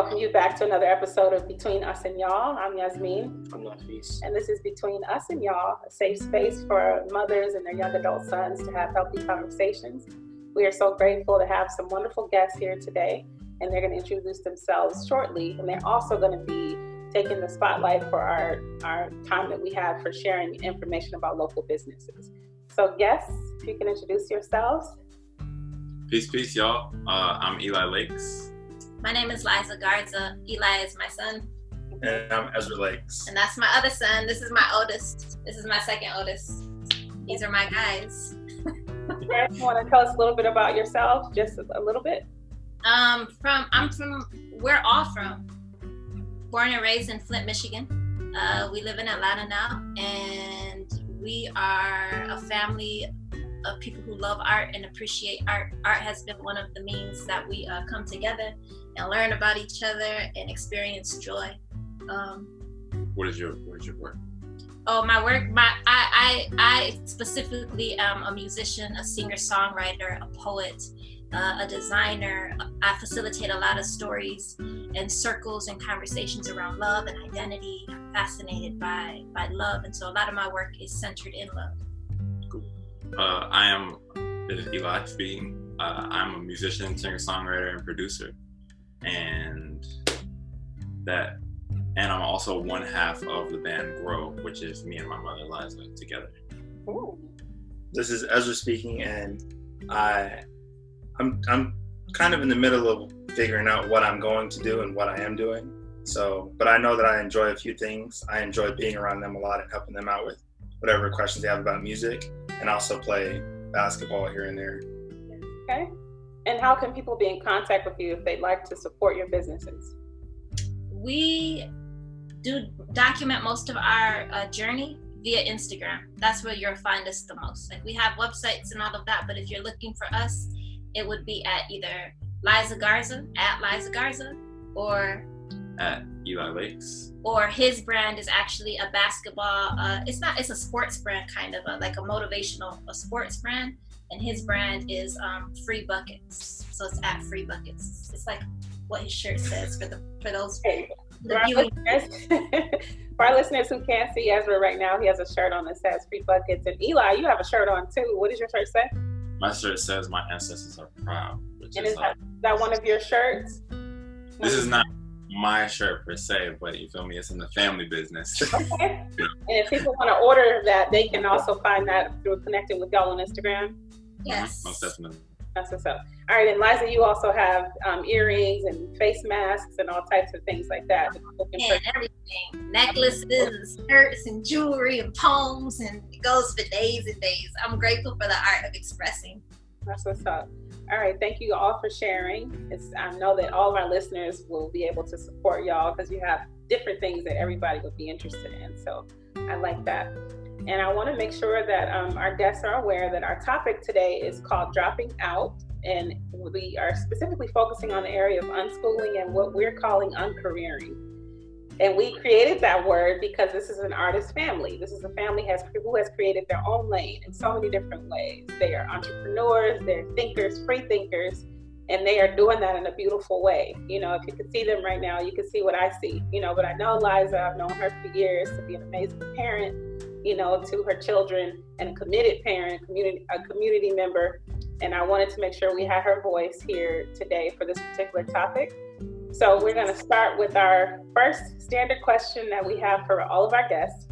welcome you back to another episode of Between Us and Y'all. I'm Yasmin. I'm Nafis. And this is Between Us and Y'all, a safe space for mothers and their young adult sons to have healthy conversations. We are so grateful to have some wonderful guests here today, and they're going to introduce themselves shortly. And they're also going to be taking the spotlight for our, our time that we have for sharing information about local businesses. So, guests, if you can introduce yourselves. Peace, peace, y'all. Uh, I'm Eli Lakes. My name is Liza Garza. Eli is my son. And I'm Ezra Lakes. And that's my other son. This is my oldest. This is my second oldest. These are my guys. you want to tell us a little bit about yourself? Just a little bit? Um, from I'm from we're all from born and raised in Flint, Michigan. Uh, we live in Atlanta now, and we are a family of people who love art and appreciate art. Art has been one of the means that we uh, come together and learn about each other and experience joy. Um, what is your What is your work? Oh, my work. My I I, I specifically am a musician, a singer songwriter, a poet, uh, a designer. I facilitate a lot of stories and circles and conversations around love and identity. I'm fascinated by by love, and so a lot of my work is centered in love. Uh, I am this is Eli speaking. Uh, I'm a musician, singer, songwriter, and producer, and that, and I'm also one half of the band Grow, which is me and my mother Liza together. Ooh. This is Ezra speaking, and I, I'm I'm kind of in the middle of figuring out what I'm going to do and what I am doing. So, but I know that I enjoy a few things. I enjoy being around them a lot and helping them out with whatever questions they have about music and also play basketball here and there. Okay. And how can people be in contact with you if they'd like to support your businesses? We do document most of our uh, journey via Instagram. That's where you'll find us the most. Like we have websites and all of that, but if you're looking for us, it would be at either Liza Garza at Liza Garza or at Eli Lakes. Or his brand is actually a basketball. Uh, it's not. It's a sports brand, kind of a, like a motivational, a sports brand. And his brand is um, Free Buckets. So it's at Free Buckets. It's like what his shirt says for the for those. Hey, for, our for our listeners who can't see Ezra right now, he has a shirt on that says Free Buckets. And Eli, you have a shirt on too. What does your shirt say? My shirt says "My ancestors are proud." and is, is that, that one of your shirts? This is not my shirt per se, but you feel me? It's in the family business. okay. And if people want to order that, they can also find that through connecting with y'all on Instagram. Yes. Most definitely. That's what's up. All right, and Liza, you also have um, earrings and face masks and all types of things like that. And everything, necklaces, and skirts, and jewelry, and poems, and it goes for days and days. I'm grateful for the art of expressing. That's what's up. All right, thank you all for sharing. It's, I know that all of our listeners will be able to support y'all because you have different things that everybody would be interested in. So I like that. And I want to make sure that um, our guests are aware that our topic today is called Dropping Out. And we are specifically focusing on the area of unschooling and what we're calling uncareering. And we created that word because this is an artist family. This is a family has who has created their own lane in so many different ways. They are entrepreneurs, they're thinkers, free thinkers, and they are doing that in a beautiful way. You know, if you could see them right now, you can see what I see. You know, but I know Liza, I've known her for years to be an amazing parent, you know, to her children and a committed parent, community a community member. And I wanted to make sure we had her voice here today for this particular topic. So we're going to start with our first standard question that we have for all of our guests.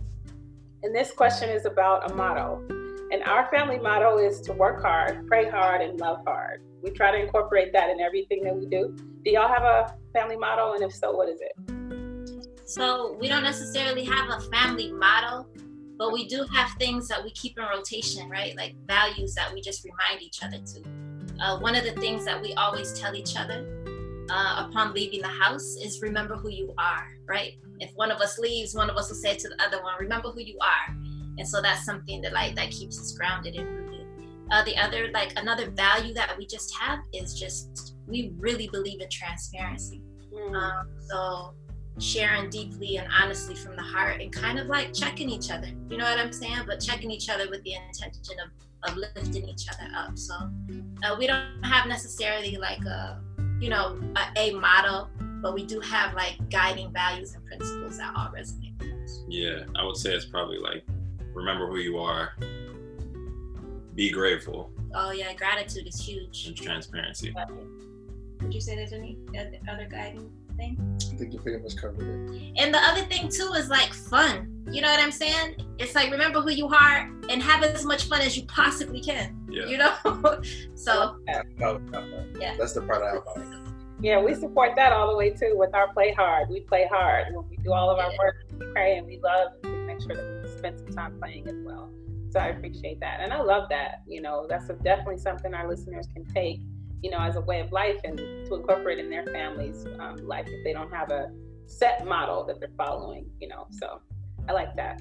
And this question is about a motto. And our family motto is to work hard, pray hard, and love hard. We try to incorporate that in everything that we do. Do y'all have a family motto? And if so, what is it? So we don't necessarily have a family motto, but we do have things that we keep in rotation, right? Like values that we just remind each other to. Uh, one of the things that we always tell each other uh, upon leaving the house is remember who you are, right? If one of us leaves, one of us will say to the other one, remember who you are. And so that's something that like that keeps us grounded and rooted. Uh, the other like another value that we just have is just we really believe in transparency. Mm. Um, so sharing deeply and honestly from the heart and kind of like checking each other. You know what I'm saying? But checking each other with the intention of, of lifting each other up. So uh, we don't have necessarily like a you know, a, a model but we do have like guiding values and principles that all resonate. Yeah, I would say it's probably like remember who you are, be grateful. Oh yeah, gratitude is huge. And transparency. Would you say there's any other guiding thing? I think you pretty much covered it. And the other thing too is like fun. You know what I'm saying? It's like remember who you are and have as much fun as you possibly can. Yeah. You know? so no, no, no. Yeah. That's the part I like. Yeah, we support that all the way too with our play hard. We play hard when we do all of our work. We pray and we love. We make sure that we spend some time playing as well. So I appreciate that, and I love that. You know, that's a, definitely something our listeners can take. You know, as a way of life and to incorporate in their families' um, life if they don't have a set model that they're following. You know, so I like that.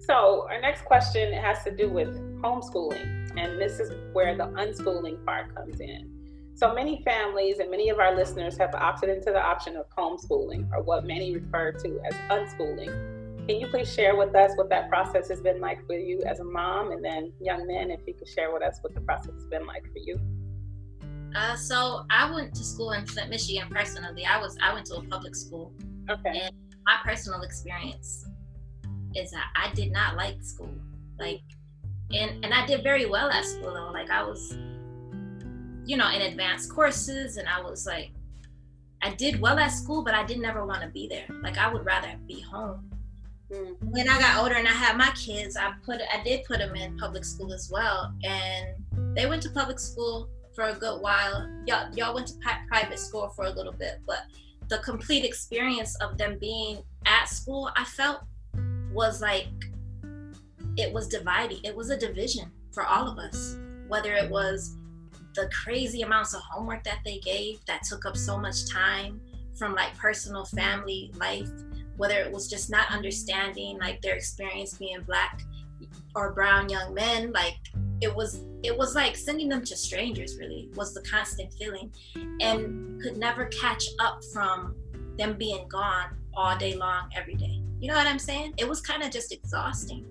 So our next question has to do with homeschooling, and this is where the unschooling part comes in. So many families and many of our listeners have opted into the option of homeschooling, or what many refer to as unschooling. Can you please share with us what that process has been like for you as a mom, and then young men, if you could share with us what the process has been like for you? Uh, so I went to school in Flint, Michigan. Personally, I was I went to a public school. Okay. And my personal experience is that I did not like school. Like, and and I did very well at school though. Like I was, you know, in advanced courses, and I was like, I did well at school, but I didn't ever want to be there. Like I would rather be home. Mm. When I got older and I had my kids, I put I did put them in public school as well, and they went to public school for a good while. Y'all y'all went to private school for a little bit, but the complete experience of them being at school, I felt was like it was dividing. It was a division for all of us. Whether it was the crazy amounts of homework that they gave that took up so much time from like personal family life, whether it was just not understanding like their experience being black or brown young men, like it was it was like sending them to strangers really was the constant feeling. And could never catch up from them being gone all day long every day. You know what i'm saying? It was kind of just exhausting.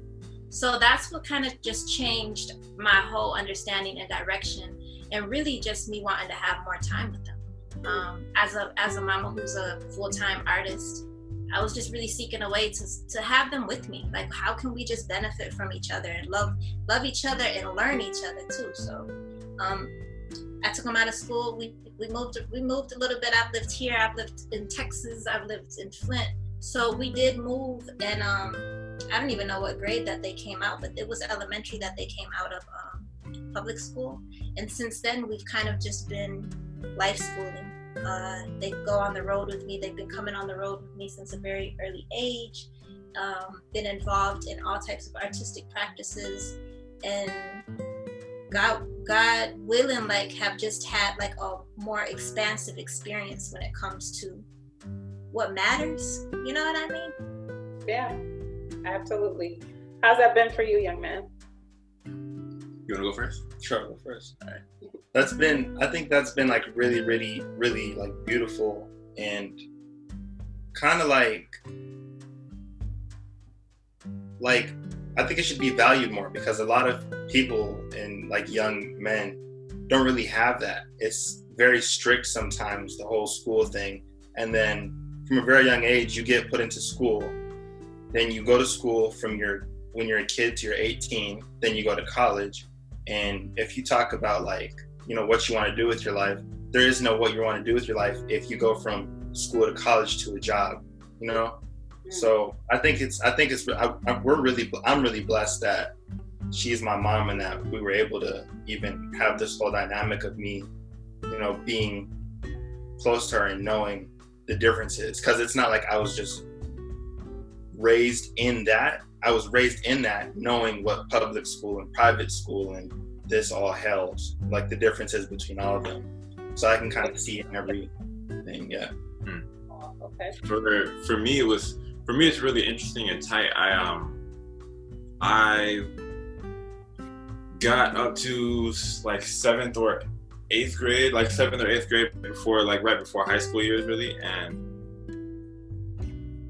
So that's what kind of just changed my whole understanding and direction and really just me wanting to have more time with them. Um, as a as a mama who's a full-time artist I was just really seeking a way to to have them with me. Like, how can we just benefit from each other and love love each other and learn each other too? So, um, I took them out of school. We we moved we moved a little bit. I've lived here. I've lived in Texas. I've lived in Flint. So we did move, and um, I don't even know what grade that they came out, but it was elementary that they came out of um, public school. And since then, we've kind of just been life schooling uh, they go on the road with me. They've been coming on the road with me since a very early age. Um, been involved in all types of artistic practices, and God, God willing, like have just had like a more expansive experience when it comes to what matters. You know what I mean? Yeah, absolutely. How's that been for you, young man? You want to go first? Sure, go first. All right that's been i think that's been like really really really like beautiful and kind of like like i think it should be valued more because a lot of people and like young men don't really have that. It's very strict sometimes the whole school thing. And then from a very young age you get put into school. Then you go to school from your when you're a kid to you're 18 then you go to college and if you talk about like you know what you want to do with your life there is no what you want to do with your life if you go from school to college to a job you know? Mm. so i think it's i think it's I, I, we're really i'm really blessed that she's my mom and that we were able to even have this whole dynamic of me you know being close to her and knowing the differences. Because it's not like i was just raised in that i was raised in that knowing what public school and private school and this all held, like the differences between all of them. So I can kind of see in everything. Yeah. Hmm. okay. For for me, it was for me. It's really interesting and tight. I um I got up to like seventh or eighth grade, like seventh or eighth grade before, like right before high school years, really, and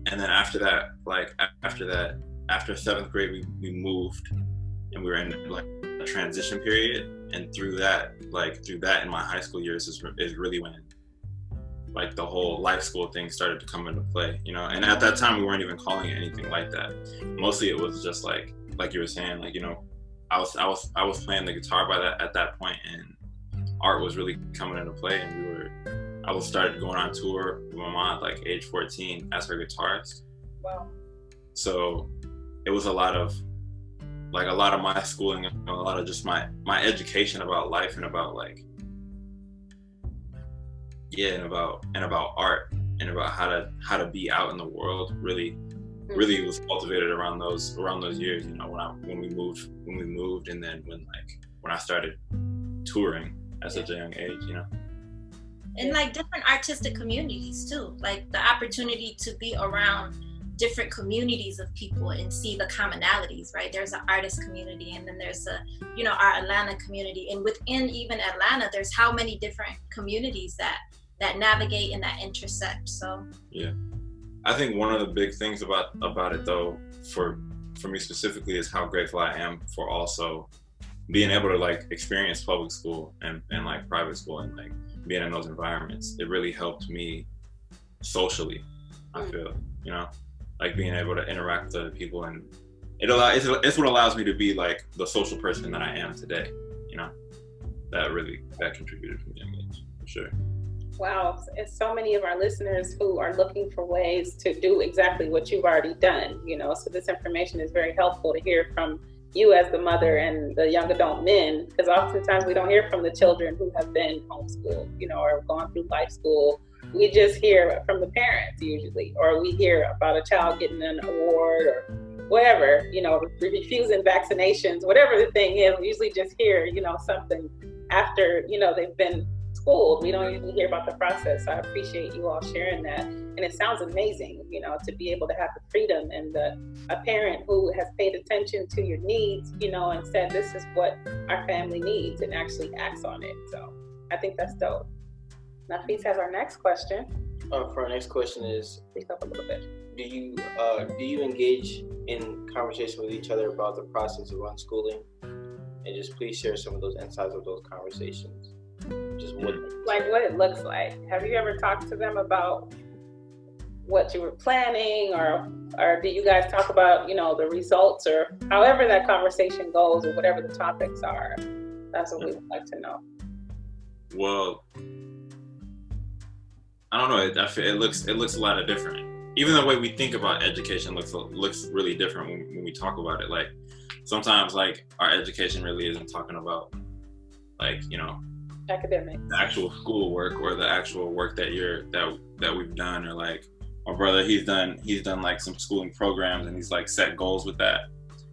and then after that, like after that, after seventh grade, we, we moved and we were in like a transition period and through that like through that in my high school years is, is really when like the whole life school thing started to come into play, you know. And at that time, we weren't even calling it anything like that. Mostly, it was just like, like you were saying, like you know, I was, I was, I was playing the guitar by that at that point, and art was really coming into play, and we were, I was started going on tour with my mom at like age 14 as her guitarist. Wow. So, it was a lot of, like a lot of my schooling, and a lot of just my my education about life and about like yeah and about and about art and about how to how to be out in the world really really mm-hmm. was cultivated around those around those years you know when i when we moved when we moved and then when like when i started touring at such a young age you know? And like different artistic communities too like the opportunity to be around different communities of people and see the commonalities right there's an artist community and then there's a you know our atlanta community and within even atlanta there's how many different communities that that navigate and that intersect. So yeah, I think one of the big things about about it though, for for me specifically, is how grateful I am for also being able to like experience public school and, and like private school and like being in those environments. It really helped me socially. I mm. feel you know like being able to interact with other people and it allow it's, it's what allows me to be like the social person that I am today. You know that really that contributed from young age for sure wow, and so many of our listeners who are looking for ways to do exactly what you've already done, you know, so this information is very helpful to hear from you as the mother and the young adult men, because oftentimes we don't hear from the children who have been homeschooled, you know, or gone through life school. We just hear from the parents usually, or we hear about a child getting an award or whatever, you know, refusing vaccinations, whatever the thing is. We usually just hear, you know, something after, you know, they've been schooled. We don't usually hear about the process. So I appreciate you all sharing that. And it sounds amazing, you know, to be able to have the freedom and the a parent who has paid attention to your needs, you know, and said this is what our family needs and actually acts on it. So I think that's dope. Nafis has our next question. Uh, for our next question is speak up a little bit. Do you uh, do you engage in conversation with each other about the process of unschooling? And just please share some of those insights of those conversations just what like what it looks like. Have you ever talked to them about what you were planning or or do you guys talk about, you know, the results or however that conversation goes or whatever the topics are? That's what we would like to know. Well, I don't know. It, it looks it looks a lot of different. Even the way we think about education looks looks really different when, when we talk about it. Like sometimes, like our education really isn't talking about like you know academic the actual school work or the actual work that you're that that we've done or like my brother he's done he's done like some schooling programs and he's like set goals with that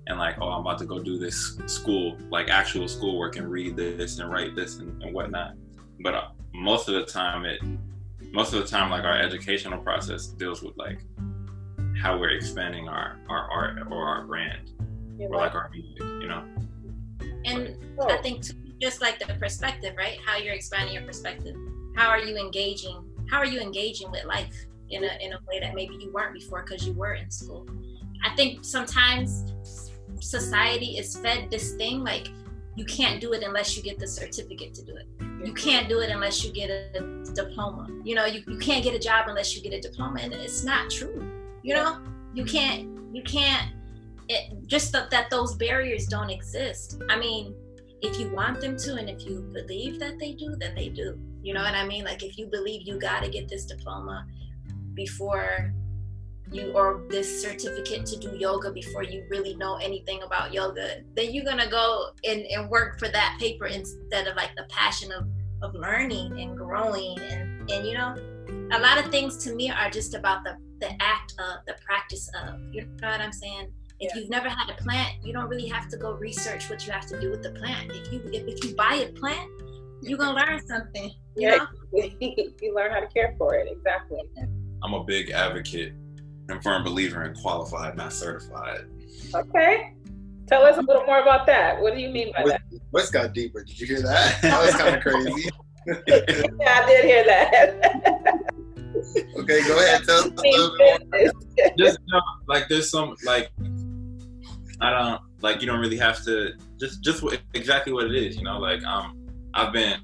and like oh i'm about to go do this school like actual schoolwork and read this and write this and, and whatnot but uh, most of the time it most of the time like our educational process deals with like how we're expanding our our art or our brand or like our music you know and oh. i think too just like the perspective, right? How you're expanding your perspective. How are you engaging? How are you engaging with life in a in a way that maybe you weren't before because you were in school? I think sometimes society is fed this thing like you can't do it unless you get the certificate to do it. You can't do it unless you get a diploma. You know, you, you can't get a job unless you get a diploma. And it's not true. You know, you can't, you can't, it, just that, that those barriers don't exist. I mean, if you want them to and if you believe that they do then they do you know what i mean like if you believe you got to get this diploma before you or this certificate to do yoga before you really know anything about yoga then you're gonna go and, and work for that paper instead of like the passion of of learning and growing and and you know a lot of things to me are just about the the act of the practice of you know what i'm saying if yeah. you've never had a plant, you don't really have to go research what you have to do with the plant. If you if, if you buy a plant, you're gonna learn something. You yeah, you learn how to care for it. Exactly. I'm a big advocate and firm believer in qualified, not certified. Okay. Tell us a little more about that. What do you mean by that? What's got deeper? Did you hear that? that was kind of crazy. yeah, I did hear that. okay, go ahead. Tell us a little bit more. Just you know, like there's some like I don't like you don't really have to just just exactly what it is. You know, like um, I've been,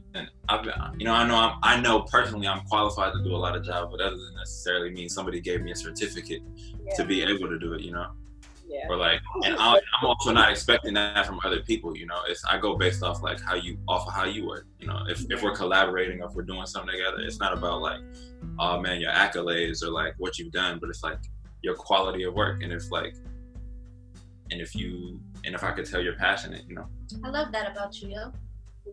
I've been, you know, I know, I'm, I know personally, I'm qualified to do a lot of jobs, but that doesn't necessarily mean somebody gave me a certificate Yeah. to be able to do it. You know, Yeah. or like, and I'm, I'm also not expecting that from other people. You know, it's I go based off like how you, off of how you work. You know, if if we're collaborating or if we're doing something together, it's not about like, oh man, your accolades or like what you've done, but it's like your quality of work, and if like, and if you, and if I could tell you're passionate, you know. I love that about you, yo.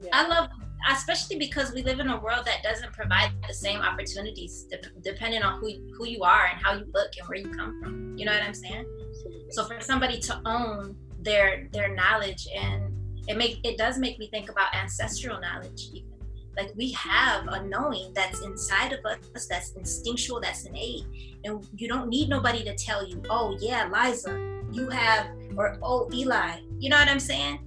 Yeah. I love, especially because we live in a world that doesn't provide the same opportunities de- depending on who who you are and how you look and where you come from. You know what I'm saying? So for somebody to own their their knowledge and it make it does make me think about ancestral knowledge even. Like we have a knowing that's inside of us, that's instinctual, that's innate, and you don't need nobody to tell you, "Oh yeah, Liza, you have," or "Oh Eli," you know what I'm saying?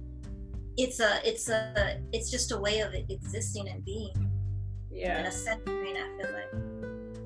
It's a, it's a, it's just a way of existing and being yeah in a sense. I mean, I feel like.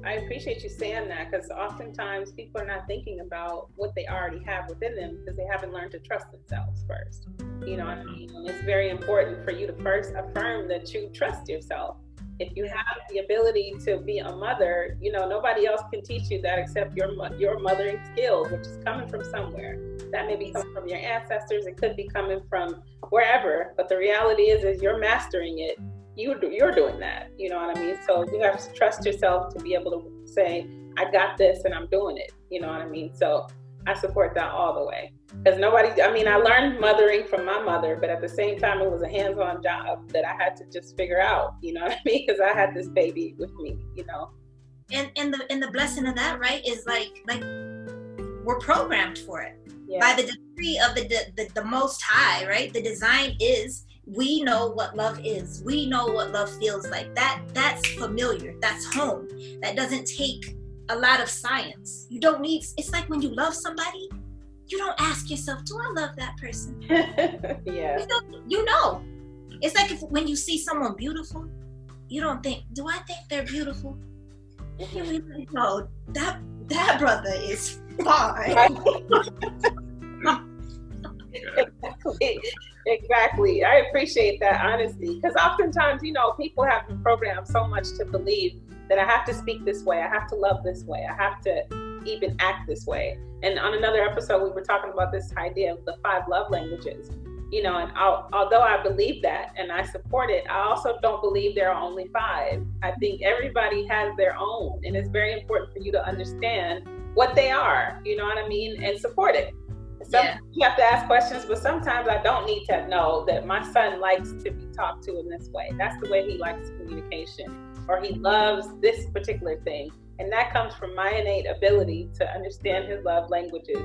I appreciate you saying that because oftentimes people are not thinking about what they already have within them because they haven't learned to trust themselves first. You know what I mm-hmm. mean? It's very important for you to first affirm that you trust yourself. If you have the ability to be a mother, you know nobody else can teach you that except your your mothering skills, which is coming from somewhere. That may be coming from your ancestors. It could be coming from wherever. But the reality is, is you're mastering it you you're doing that. You know what I mean? So you have to trust yourself to be able to say, I got this and I'm doing it. You know what I mean? So I support that all the way. Because nobody, I mean, I learned mothering from my mother, but at the same time, it was a hands on job that I had to just figure out. You know what I mean? Because I had this baby with me, you know? and and the and the blessing of that right is like like we're programmed for it Yeah. by the decree of the, the the most high right the design is we know what love is we know what love feels like that that's familiar that's home that doesn't take a lot of science you don't need it's like when you love somebody you don't ask yourself do i love that person yeah. you know, you know. it's like if when you see someone beautiful you don't think do i think they're beautiful you no, that that brother is fine. exactly. exactly. I appreciate that honesty because oftentimes, you know, people have been programmed so much to believe that I have to speak this way, I have to love this way, I have to even act this way. And on another episode, we were talking about this idea of the five love languages. You know, and I'll, although I believe that and I support it, I also don't believe there are only five. I think everybody has their own, and it's very important for you to understand what they are. You know what I mean, and support it. Some, Yeah. You have to ask questions, but sometimes I don't need to know that my son likes to be talked to in this way. That's the way he likes communication, or he loves this particular thing. And that comes from my innate ability to understand his love languages.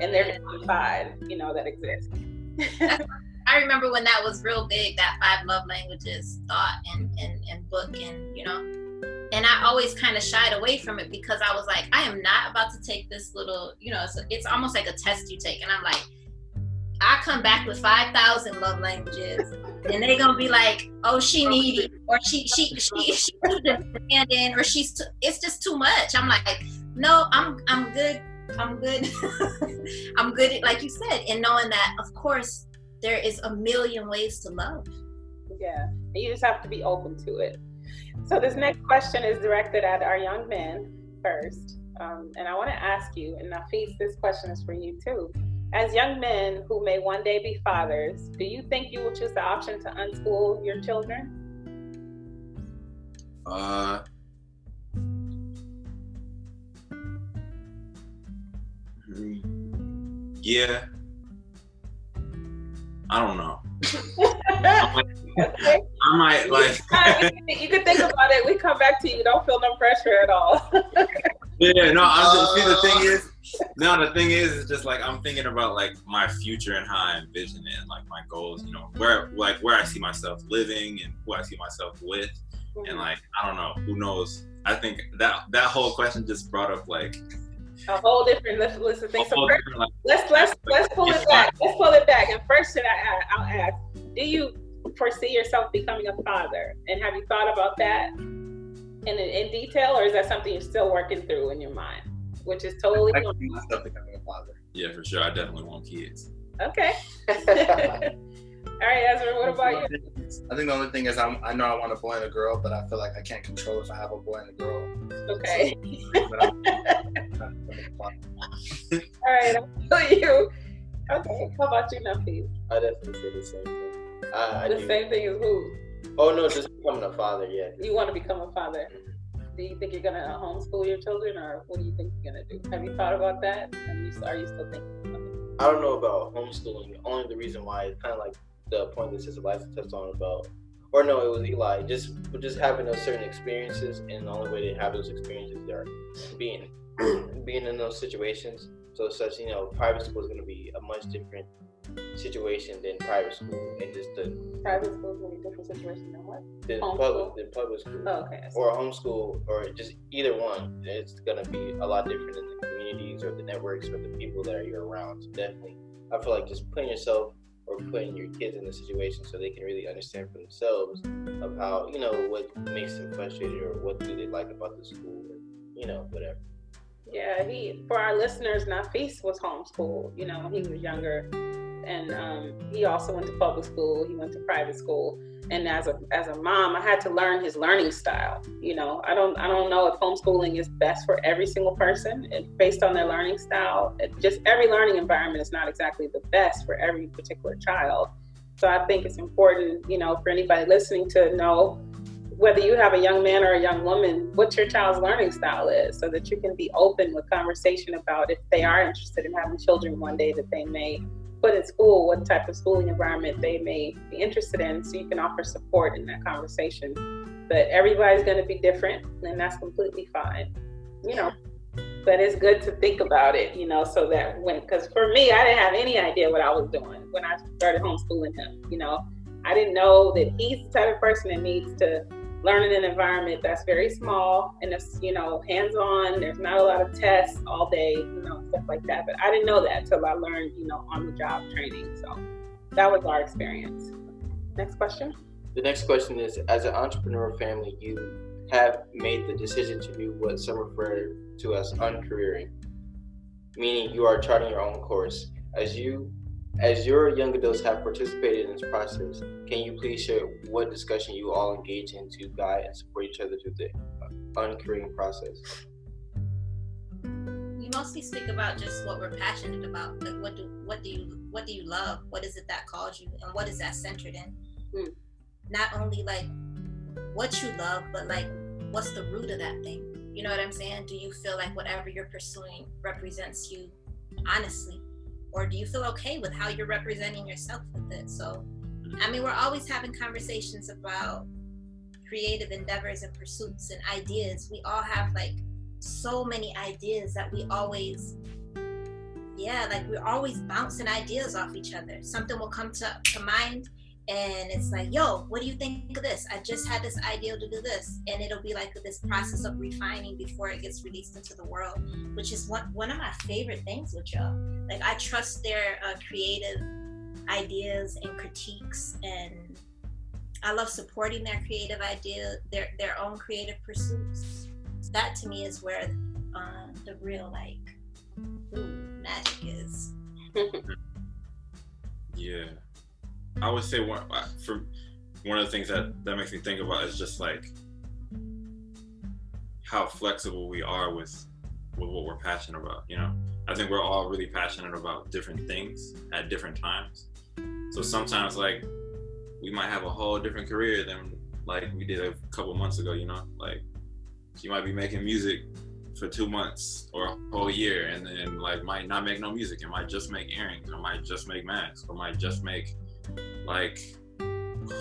And there's only mm. five, you know, that exist. I remember when that was real big, that five love languages thought and, and, and book and you know. And I always kind of shied away from it because I was like, I am not about to take this little, you know, it's, it's almost like a test you take. And I'm like, I come back with 5,000 love languages and they're to be like, oh, she needy or she, she, she, she demanding or she's, too, it's just too much. I'm like, no, I'm, I'm good. I'm good. I'm good at, like you said, and knowing that, of course, there is a million ways to love. Yeah, you just have to be open to it. So this next question is directed at our young men first, um, and I want to ask you, and Nafis, this question is for you too. As young men who may one day be fathers, do you think you will choose the option to unschool your children? Uh, yeah. I don't know. I might, I might like. you can think about it. We come back to you. Don't feel no pressure at all. Yeah, no. I'm just, see, the thing is, no, the thing is, it's just like I'm thinking about like my future and how I envision it, and like my goals. You know, where like where I see myself living and who I see myself with, and like I don't know, who knows. I think that that whole question just brought up like a whole different list, list of things. So first, like, let's let's let's pull it back. Let's pull it back. And first, should I? I'll ask. Do you foresee yourself becoming a father? And have you thought about that in in detail, or is that something you're still working through in your mind? Which is totally I can see myself becoming a father. yeah, for sure. I definitely want kids. okay. All All right, Ezra, what about you? I think the only thing is I'm, I know I want a boy and a girl, but I feel like I can't control if I have a boy and a girl. Okay. But I'm- All right, I'll tell you. Okay, how about you, Nafis? I definitely say the same thing. I, I The do. same thing as who? Oh no, just becoming a father. Yeah. You want to become a father. Mm-hmm. Do you think you're gonna homeschool your children, or what do you think you're gonna do? Have you thought about that? You, are you still thinking? I don't know about homeschooling. Only the reason why it's kind of like the point that Sister Liza touched on about, or no, it was Eli. Just just having those certain experiences, and the only way to have those experiences are being being in those situations. So such you know, private school is going to be a much different situation than private school, and just the Private schools in a different situation than what? than Homeschool? public than public school. Oh, okay. Or homeschool or just either one it's going to be a lot different in the communities or the networks or the people that are you're around so definitely i feel like just putting yourself or putting your kids in a situation so they can really understand for themselves of how you know what makes them frustrated or what do they like about the school or you know whatever Yeah, he for our listeners, Nafis was homeschooled. You know, when he was younger, and um, he also went to public school. He went to private school, and as a as a mom, I had to learn his learning style. You know, I don't I don't know if homeschooling is best for every single person. It's based on their learning style. It just every learning environment is not exactly the best for every particular child. So I think it's important, you know, for anybody listening to know whether you have a young man or a young woman, what your child's learning style is, so that you can be open with conversation about if they are interested in having children one day that they may put in school, what type of schooling environment they may be interested in, so you can offer support in that conversation. But everybody's going to be different, and that's completely fine, you know. But it's good to think about it, you know, so that when, because for me, I didn't have any idea what I was doing when I started homeschooling him, you know. I didn't know that he's the type of person that needs to learn in an environment that's very small and it's you know hands-on there's not a lot of tests all day you know stuff like that. But i didn't know that until i learned you know on the job training. So that was our experience. Next question? The next question is as an entrepreneur family you have made the decision to do what some refer to as uncareering meaning you are charting your own course. As you as your young adults have participated in this process can you please share what discussion you all engage in to guide and support each other through the uncareering process? We mostly speak about just what we're passionate about like what do what do you what do you love? What is it that calls you and what is that centered in? Hmm. not only like what you love but like what's the root of that thing? You know what i'm saying? Do you feel like whatever you're pursuing represents you honestly or do you feel okay with how you're representing yourself with it? So i mean we're always having conversations about creative endeavors and pursuits and ideas. We all have like so many ideas that we always yeah like we're always bouncing ideas off each other. Something will come to, to mind and it's like yo what do you think of this? I just had this idea to do this. And it'll be like this process of refining before it gets released into the world which is one, one of my favorite things with y'all. Like i trust their uh, creative ideas and critiques and i love supporting their creative idea their their own creative pursuits. That to me is where uh, the real like ooh, magic is. Yeah, I would say one uh, for one of the things that that makes me think about is just like how flexible we are with with what we're passionate about. You know, I think we're all really passionate about different things at different times. So sometimes like we might have a whole different career than like we did a couple months ago. You know, like you might be making music for two months or a whole year and then like might not make no music it might just make earrings or might just make masks or might just make like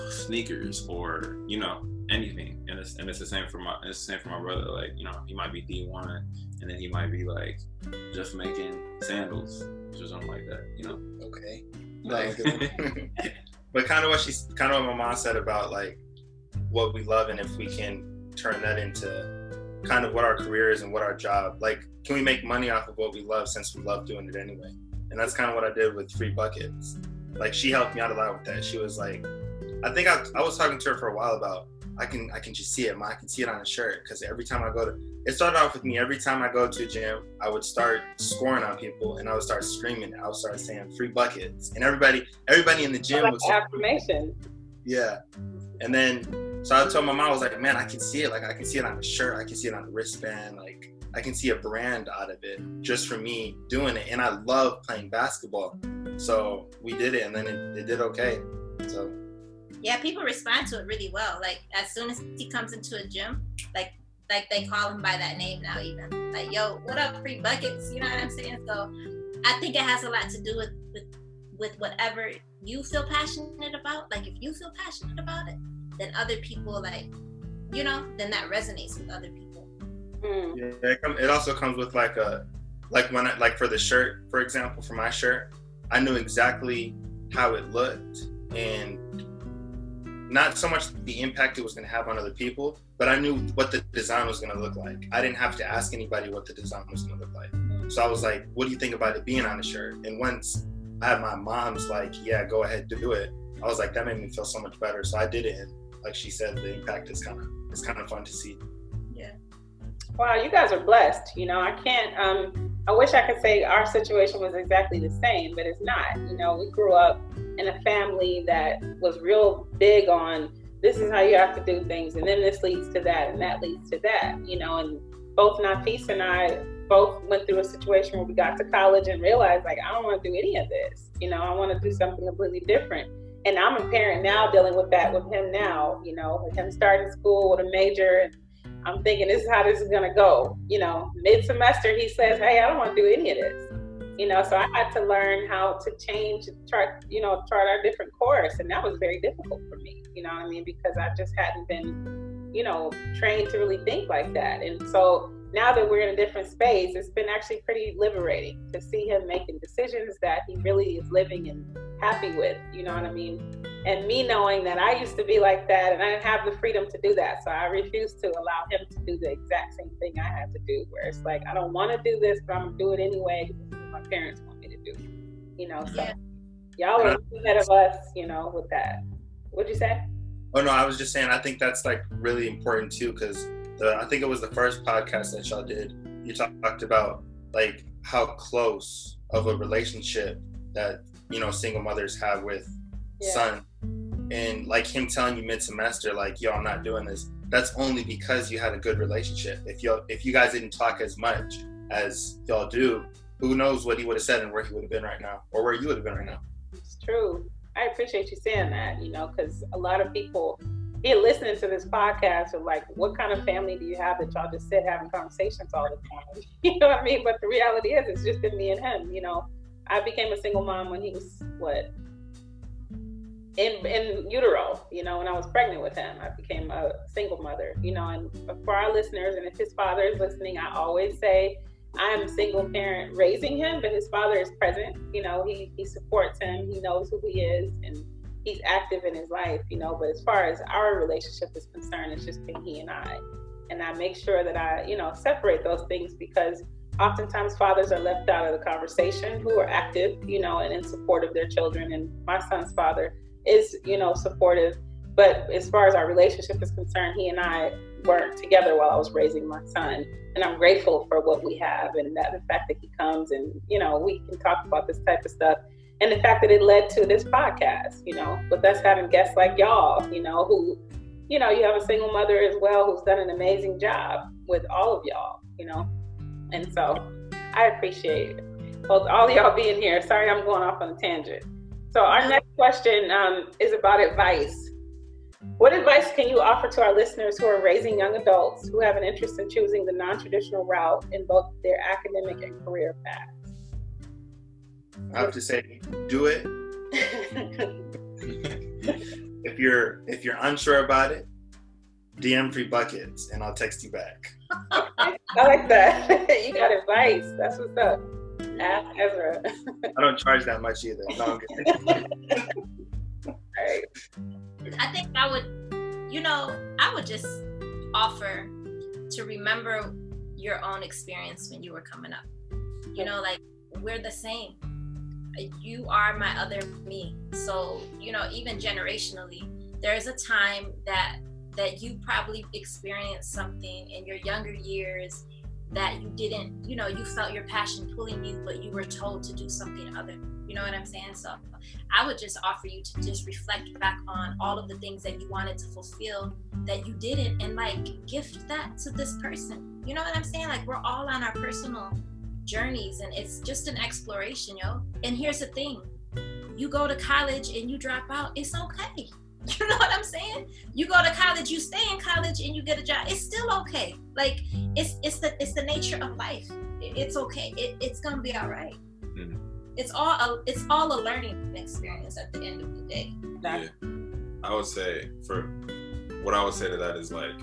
sneakers or you know anything. And it's and it's the same for my it's the same for my brother. Like you know he might be d1 and then he might be like just making sandals or something like that you know? Okay. like but kind of what she's kind of what my mom said about like what we love and if we can turn that into kind of what our career is and what our job like can we make money off of what we love since we love doing it anyway? And that's kind of what i did with free buckets like she helped me out a lot with that she was like i think i, I was talking to her for a while about I can I can just see it. I can see it on a shirt because every time I go to, it started off with me. Every time I go to a gym, I would start scoring on people, and I would start screaming. I would start saying free buckets, and everybody everybody in the gym like was affirmation. yeah. And then so I told my mom, I was like, man, I can see it. Like I can see it on the shirt, I can see it on the wristband, like. I can see a brand out of it just for me doing it. And I love playing basketball. So we did it and then it, it did okay. So Yeah, people respond to it really well. Like as soon as he comes into a gym, like like they call him by that name now even. Like, yo, what up, free buckets? You know what I'm saying? So I think it has a lot to do with with with whatever you feel passionate about. Like if you feel passionate about it, then other people like, you know, then that resonates with other people. Mm. Yeah, it, come, it also comes with like a, like when I like for the shirt, for example, for my shirt, I knew exactly how it looked and not so much the impact it was going to have on other people, but I knew what the design was going to look like. I didn't have to ask anybody what the design was going to look like. So I was like, "What do you think about it being on the shirt?" And once I had my mom's like, "Yeah, go ahead, do it," I was like, that made me feel so much better. So I did it, and like she said, the impact is kind of it's kind of fun to see. Yeah. Wow, you guys are blessed. You know, I can't. Um, I wish I could say our situation was exactly the same, but it's not. You know, we grew up in a family that was real big on this is how you have to do things, and then this leads to that, and that leads to that. You know, and both Nafis and I both went through a situation where we got to college and realized like I don't want to do any of this. You know, I want to do something completely different. And I'm a parent now dealing with that with him now. You know, with him starting school with a major. I'm thinking this is how this is gonna go. You know, mid semester he says, Hey, I don't want to do any of this. You know, so I had to learn how to change, chart, you know, chart our different course. And that was very difficult for me, you know what I mean? Because I just hadn't been, you know, trained to really think like that. And so now that we're in a different space, it's been actually pretty liberating to see him making decisions that he really is living and happy with, you know what I mean? And me knowing that I used to be like that and I didn't have the freedom to do that. So I refuse to allow him to do the exact same thing I had to do, where it's like, I don't want to do this, but I'm going to do it anyway because my parents want me to do. You know, so Yeah. y'all are uh-huh. ahead of us, you know, with that. What'd you say? Oh no, I was just saying I think that's like really important too because I think it was the first podcast that y'all did. You talked about like how close of a relationship that you know single mothers have with Yeah. son, and like him telling you mid semester like yo I'm not doing this. That's only because you had a good relationship. If you if you guys didn't talk as much as y'all do, who knows what he would have said and where he would have been right now, or where you would have been right now. It's true. I appreciate you saying that, you know, because a lot of people here listening to this podcast are like, what kind of family do you have that y'all just sit having conversations all the time? you know what I mean? But the reality is, it's just been me and him. You know, I became a single mom when he was, what, in, in utero, you know, when I was pregnant with him. I became a single mother, you know, and for our listeners, and if his father is listening, I always say, I'm a single parent raising him, but his father is present. You know, he, he supports him, he knows who he is, and he's active in his life, you know. But as far as our relationship is concerned, it's just been he and I. And I make sure that I, you know, separate those things because oftentimes fathers are left out of the conversation who are active, you know, and in support of their children. And my son's father is, you know, supportive. But as far as our relationship is concerned, he and I weren't together while I was raising my son and I'm grateful for what we have and that the fact that he comes and you know we can talk about this type of stuff and the fact that it led to this podcast, you know, with us having guests like y'all, you know, who, you know, you have a single mother as well who's done an amazing job with all of y'all, you know, and so I appreciate it. Well, all y'all being here. Sorry, I'm going off on a tangent. So our next question um, is about advice. What advice can you offer to our listeners who are raising young adults who have an interest in choosing the non-traditional route in both their academic and career paths? I have to say, do it. if you're if you're unsure about it, DM free buckets and I'll text you back. I like that. you got advice. That's what's up. Ask Ezra. I don't charge that much either. No, I'm. All right. I think I would, you know, I would just offer to remember your own experience when you were coming up. You know, like we're the same. You are my other me. So, you know, even generationally, there's a time that that you probably experienced something in your younger years that you didn't, you know, you felt your passion pulling you, but you were told to do something other. You know what I'm saying? So I would just offer you to just reflect back on all of the things that you wanted to fulfill that you didn't and like gift that to this person. You know what I'm saying? Like we're all on our personal journeys and it's just an exploration, yo. And here's the thing you go to college and you drop out, it's okay. You know what I'm saying? You go to college, you stay in college, and you get a job. It's still okay. Like it's it's the it's the nature of life. It's okay. It, it's gonna be all right. Mm-hmm. It's all a, it's all a learning experience at the end of the day. Yeah. I would say for what I would say to that is like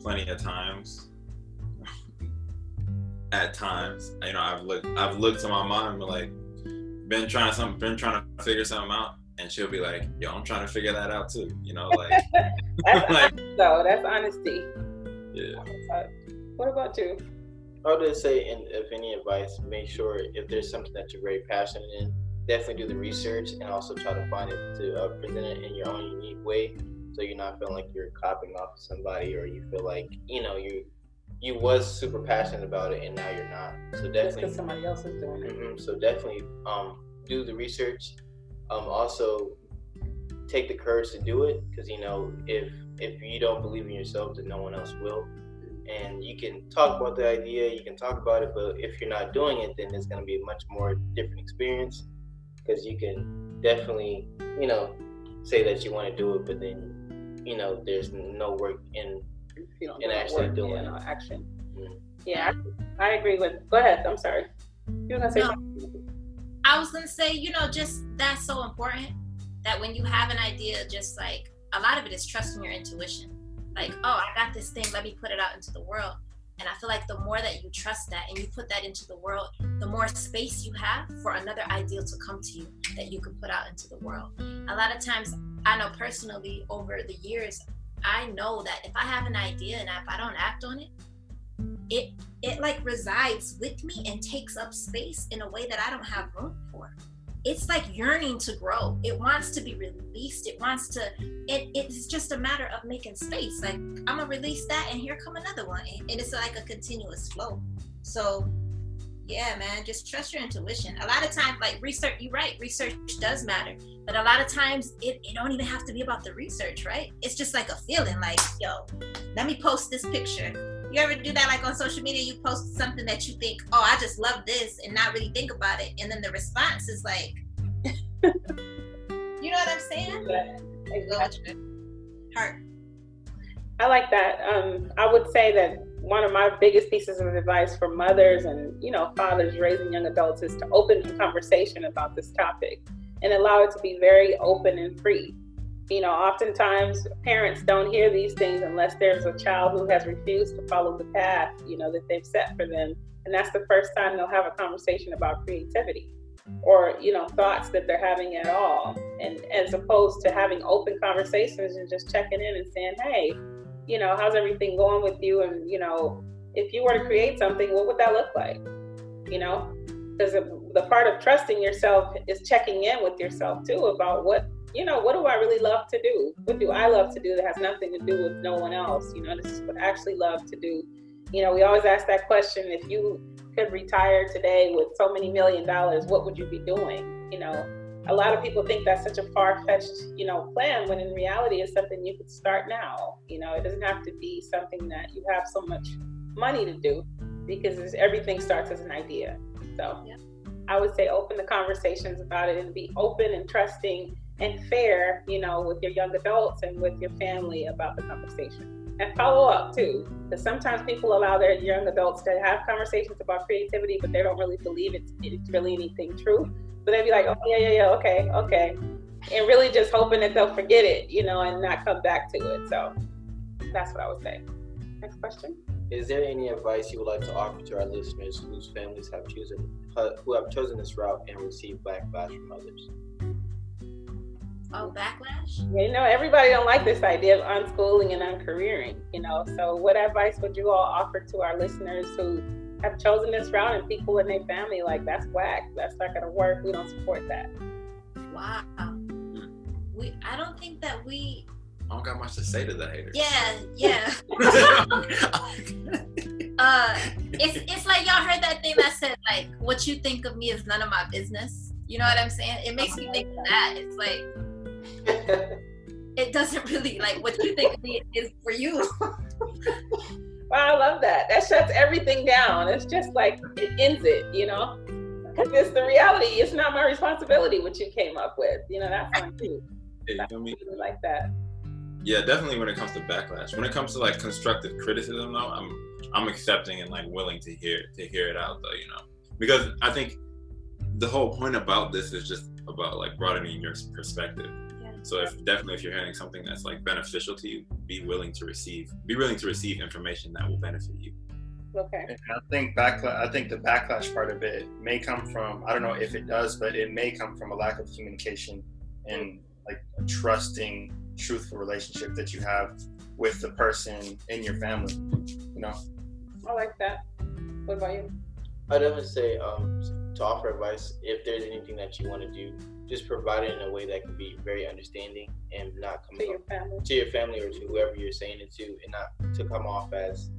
plenty of times at times, you know, I've looked I've looked to my mom and like been trying something been trying to figure something out and she'll be like, "Yo, I'm trying to figure that out too." You know, like that's like, so that's honesty. Yeah. What about you? I would just say, and if any advice, make sure if there's something that you're very passionate in, definitely do the research and also try to find it to uh, present it in your own unique way, so you're not feeling like you're copying off of somebody or you feel like you know you you was super passionate about it and now you're not. So definitely because somebody else is doing it. Mm-hmm, so definitely um, do the research um, also take the courage to do it because you know if if you don't believe in yourself then no one else will. And you can talk about the idea you can talk about it but if you're not doing it then it's going to be a much more different experience because you can definitely you know say that you want to do it but then you know there's no work in in actually work, doing yeah, no action. Mm-hmm. yeah I, I, agree with go ahead i'm sorry. You were going to say no. something I was gonna say, you know, just that's so important that when you have an idea, just like a lot of it is trusting your intuition. Like, oh, I got this thing, let me put it out into the world. And I feel like the more that you trust that and you put that into the world, the more space you have for another ideal to come to you that you can put out into the world. A lot of times, I know personally over the years, I know that if I have an idea and if I don't act on it, it it like resides with me and takes up space in a way that I don't have room for. It's like yearning to grow. It wants to be released. It wants to. It, it's just a matter of making space. Like I'm gonna release that, and here come another one, and it's like a continuous flow. So, yeah, man, just trust your intuition. A lot of times, like research, you're right. Research does matter, but a lot of times it, it don't even have to be about the research, right? It's just like a feeling, like yo, let me post this picture you ever do that like on social media? You post something that you think, oh, I just love this, and not really think about it, and then the response is like, you know what I'm saying? Yeah, exactly. Heart. I like that. Um, I would say that one of my biggest pieces of advice for mothers and you know fathers raising young adults is to open the conversation about this topic and allow it to be very open and free you know, oftentimes parents don't hear these things unless there's a child who has refused to follow the path, you know, that they've set for them. And that's the first time they'll have a conversation about creativity or, you know, thoughts that they're having at all. And as opposed to having open conversations and just checking in and saying, hey, you know, how's everything going with you? And, you know, if you were to create something, what would that look like? You know, because the part of trusting yourself is checking in with yourself too about what you know, what do I really love to do? What do I love to do that has nothing to do with no one else? You know, this is what I actually love to do. You know, we always ask that question if you could retire today with so many million dollars, what would you be doing? You know, a lot of people think that's such a far fetched, you know, plan when in reality it's something you could start now. You know, it doesn't have to be something that you have so much money to do because everything starts as an idea. So yeah. I would say open the conversations about it and be open and trusting and fair, you know, with your young adults and with your family about the conversation. And follow up too, because sometimes people allow their young adults to have conversations about creativity, but they don't really believe it's, it's really anything true. But they'd be like, oh, yeah, yeah, yeah, okay, okay. And really just hoping that they'll forget it, you know, and not come back to it. So that's what I would say. Next question. Is there any advice you would like to offer to our listeners whose families have chosen who have chosen this route and received backlash from others? Oh, backlash? Yeah, you know, everybody don't like this idea of unschooling and uncareering, you know. So what advice would you all offer to our listeners who have chosen this route and people in their family like that's whack, that's not gonna work, we don't support that. Wow. We I don't think that we I don't got much to say to the haters. Yeah, yeah. uh, it's it's like y'all heard that thing that said like, "What you think of me is none of my business." You know what I'm saying? It makes me think of that. It's like it doesn't really like what you think of is for you. Wow, I love that. That shuts everything down. It's just like it ends it, you know? Because it's the reality. It's not my responsibility what you came up with. You know, that's fine too. Yeah, you know me? Really like that. Yeah, definitely when it comes to backlash. When it comes to like constructive criticism though, I'm I'm accepting and like willing to hear to hear it out though, you know. Because I think the whole point about this is just about like broadening your perspective. Yeah. So if definitely if you're hearing something that's like beneficial to you, be willing to receive be willing to receive information that will benefit you. Okay. And I think backlash. I think the backlash part of it may come from. I don't know if it does, but it may come from a lack of communication and like a trusting, truthful relationship that you have with the person in your family. You know. I like that. What about you? I'd definitely say um, to offer advice if there's anything that you want to do, just provide it in a way that can be very understanding and not come To your family. to your family or to whoever you're saying it to, and not to come off as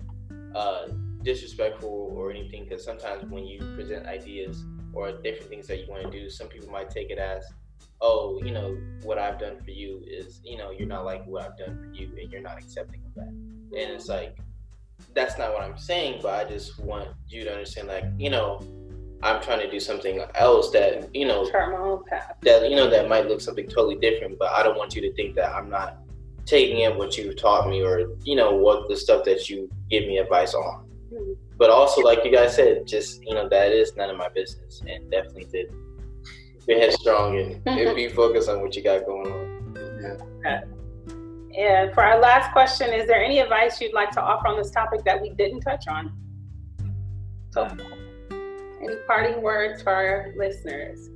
uh, disrespectful or anything. Because sometimes when you present ideas or different things that you want to do, some people might take it as, oh, you know, what I've done for you is, you know, you're not like what I've done for you, and you're not accepting of that. And it's like, that's not what I'm saying, but I just want you to understand, like, you know, I'm trying to do something else that, you know, Chart my own path. that you know that might look something totally different, but I don't want you to think that I'm not taking in what you've taught me or you know what the stuff that you give me advice on. Mhm. But also, like you guys said, just you know that is none of my business, and definitely to be headstrong and, and be focused on what you got going on. And for our last question, is there any advice you'd like to offer on this topic that we didn't touch on? So, any parting words for our listeners?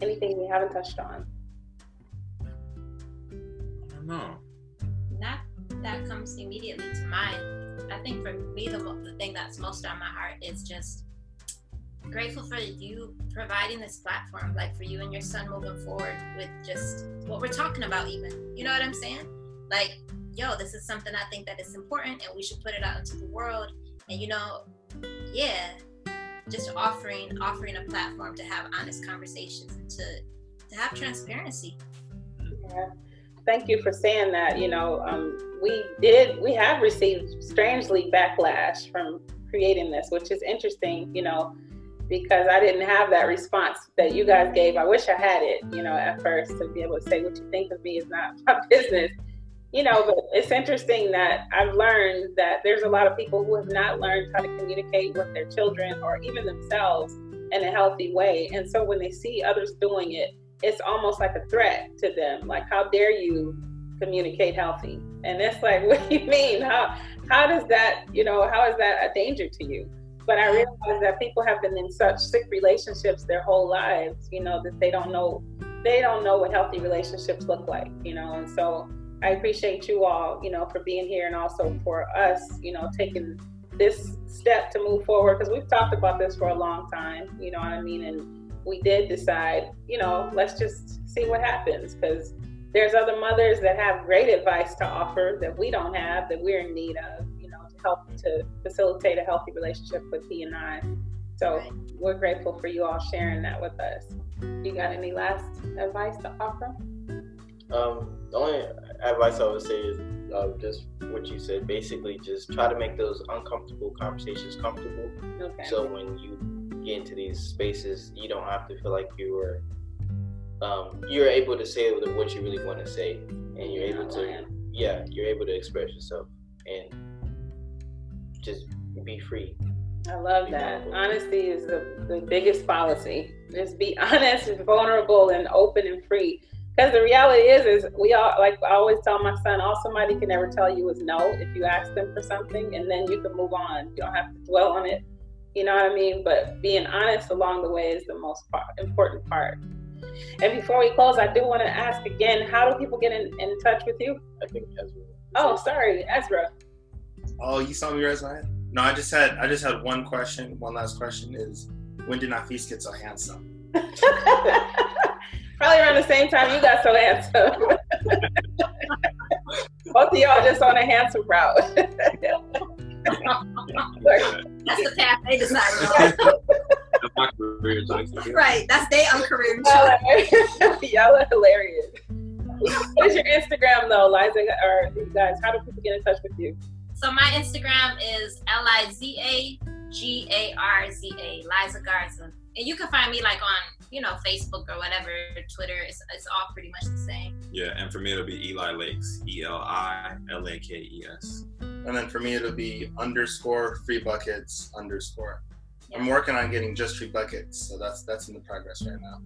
Anything we haven't touched on? I don't know. Not that comes immediately to mind. I think for me, the, the thing that's most on my heart is just grateful for you providing this platform, like for you and your son moving forward with just what we're talking about, even. You know what I'm saying? Like, yo, this is something I think that is important and we should put it out into the world. And, you know, yeah, just offering offering a platform to have honest conversations and to, to have transparency. Yeah. Thank you for saying that. You know, um, we did, we have received strangely backlash from creating this, which is interesting, you know, because I didn't have that response that you guys gave. I wish I had it, you know, at first to be able to say what you think of me is not my business. You know, but it's interesting that I've learned that there's a lot of people who have not learned how to communicate with their children or even themselves in a healthy way. And so when they see others doing it, it's almost like a threat to them. Like, how dare you communicate healthy? And it's like, what do you mean? How how does that, you know, how is that a danger to you? But I realize that people have been in such sick relationships their whole lives, you know, that they don't know they don't know what healthy relationships look like, you know. And so I appreciate you all, you know, for being here and also for us, you know, taking this step to move forward because we've talked about this for a long time, you know what I mean? And we did decide, you know, let's just see what happens because there's other mothers that have great advice to offer that we don't have that we're in need of, you know, to help to facilitate a healthy relationship with he and I. So Right. we're grateful for you all sharing that with us. You got any last advice to offer? Um, the only advice I would say is uh, just what you said. Basically, just try to make those uncomfortable conversations comfortable. Okay. So when you get into these spaces, you don't have to feel like you are. Um, you're able to say what you really want to say, and you're able to, yeah, you're able to express yourself and just be free. I love that. Honesty is the, the biggest policy. Just be honest and vulnerable and open and free. Because the reality is, is we all like I always tell my son, all somebody can ever tell you is no if you ask them for something, and then you can move on. You don't have to dwell on it. You know what I mean? But being honest along the way is the most part, important part. And before we close, I do want to ask again: How do people get in, in touch with you? I think as well. Oh, sorry, Ezra. Oh, you saw me raise my? No, I just had I just had one question. One last question is when did Nafis get so handsome? Probably around the same time you got so handsome. Both of y'all just on a handsome route. That's the path they decided on. That's my career choice. right. That's their own career y'all, are, y'all are hilarious. What is your Instagram though, Liza? Or you guys, how do people get in touch with you? So my Instagram is L I Z A G A R Z A, Liza Garza. And you can find me like on, you know, Facebook or whatever, Twitter. It's, it's all pretty much the same. Yeah, and for me it'll be Eli Lakes, E L I L A K E S. And then for me, it'll be underscore free buckets underscore. I'm working on getting just free buckets, so that's that's in the progress right now.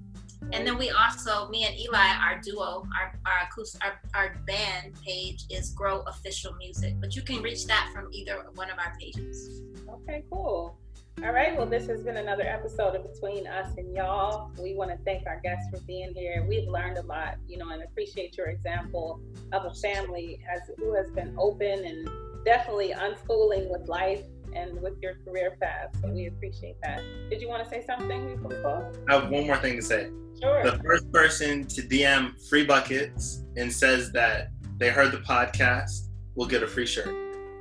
And then we also, me and Eli, our duo, our our, acoustic, our our band page is Grow Official Music. But you can reach that from either one of our pages. Okay, cool. All right, well, this has been another episode of Between Us and Y'all. We want to thank our guests for being here. We've learned a lot, you know, and appreciate your example of a family as who has been open and definitely unschooling with life and with your career path. So we appreciate that. Did you want to say something before we close? I have one more thing to say. Sure. The first person to DM free buckets and says that they heard the podcast will get a free shirt.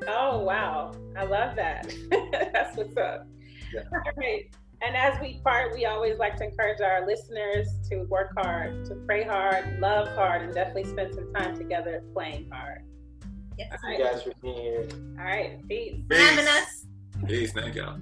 Oh wow, I love that. That's what's up. Yeah. All right. And as we part, we always like to encourage our listeners to work hard, to pray hard, love hard, and definitely spend some time together playing hard. Yes. All Thank you guys for being here. All right. Peace. For having us. Peace, thank y'all.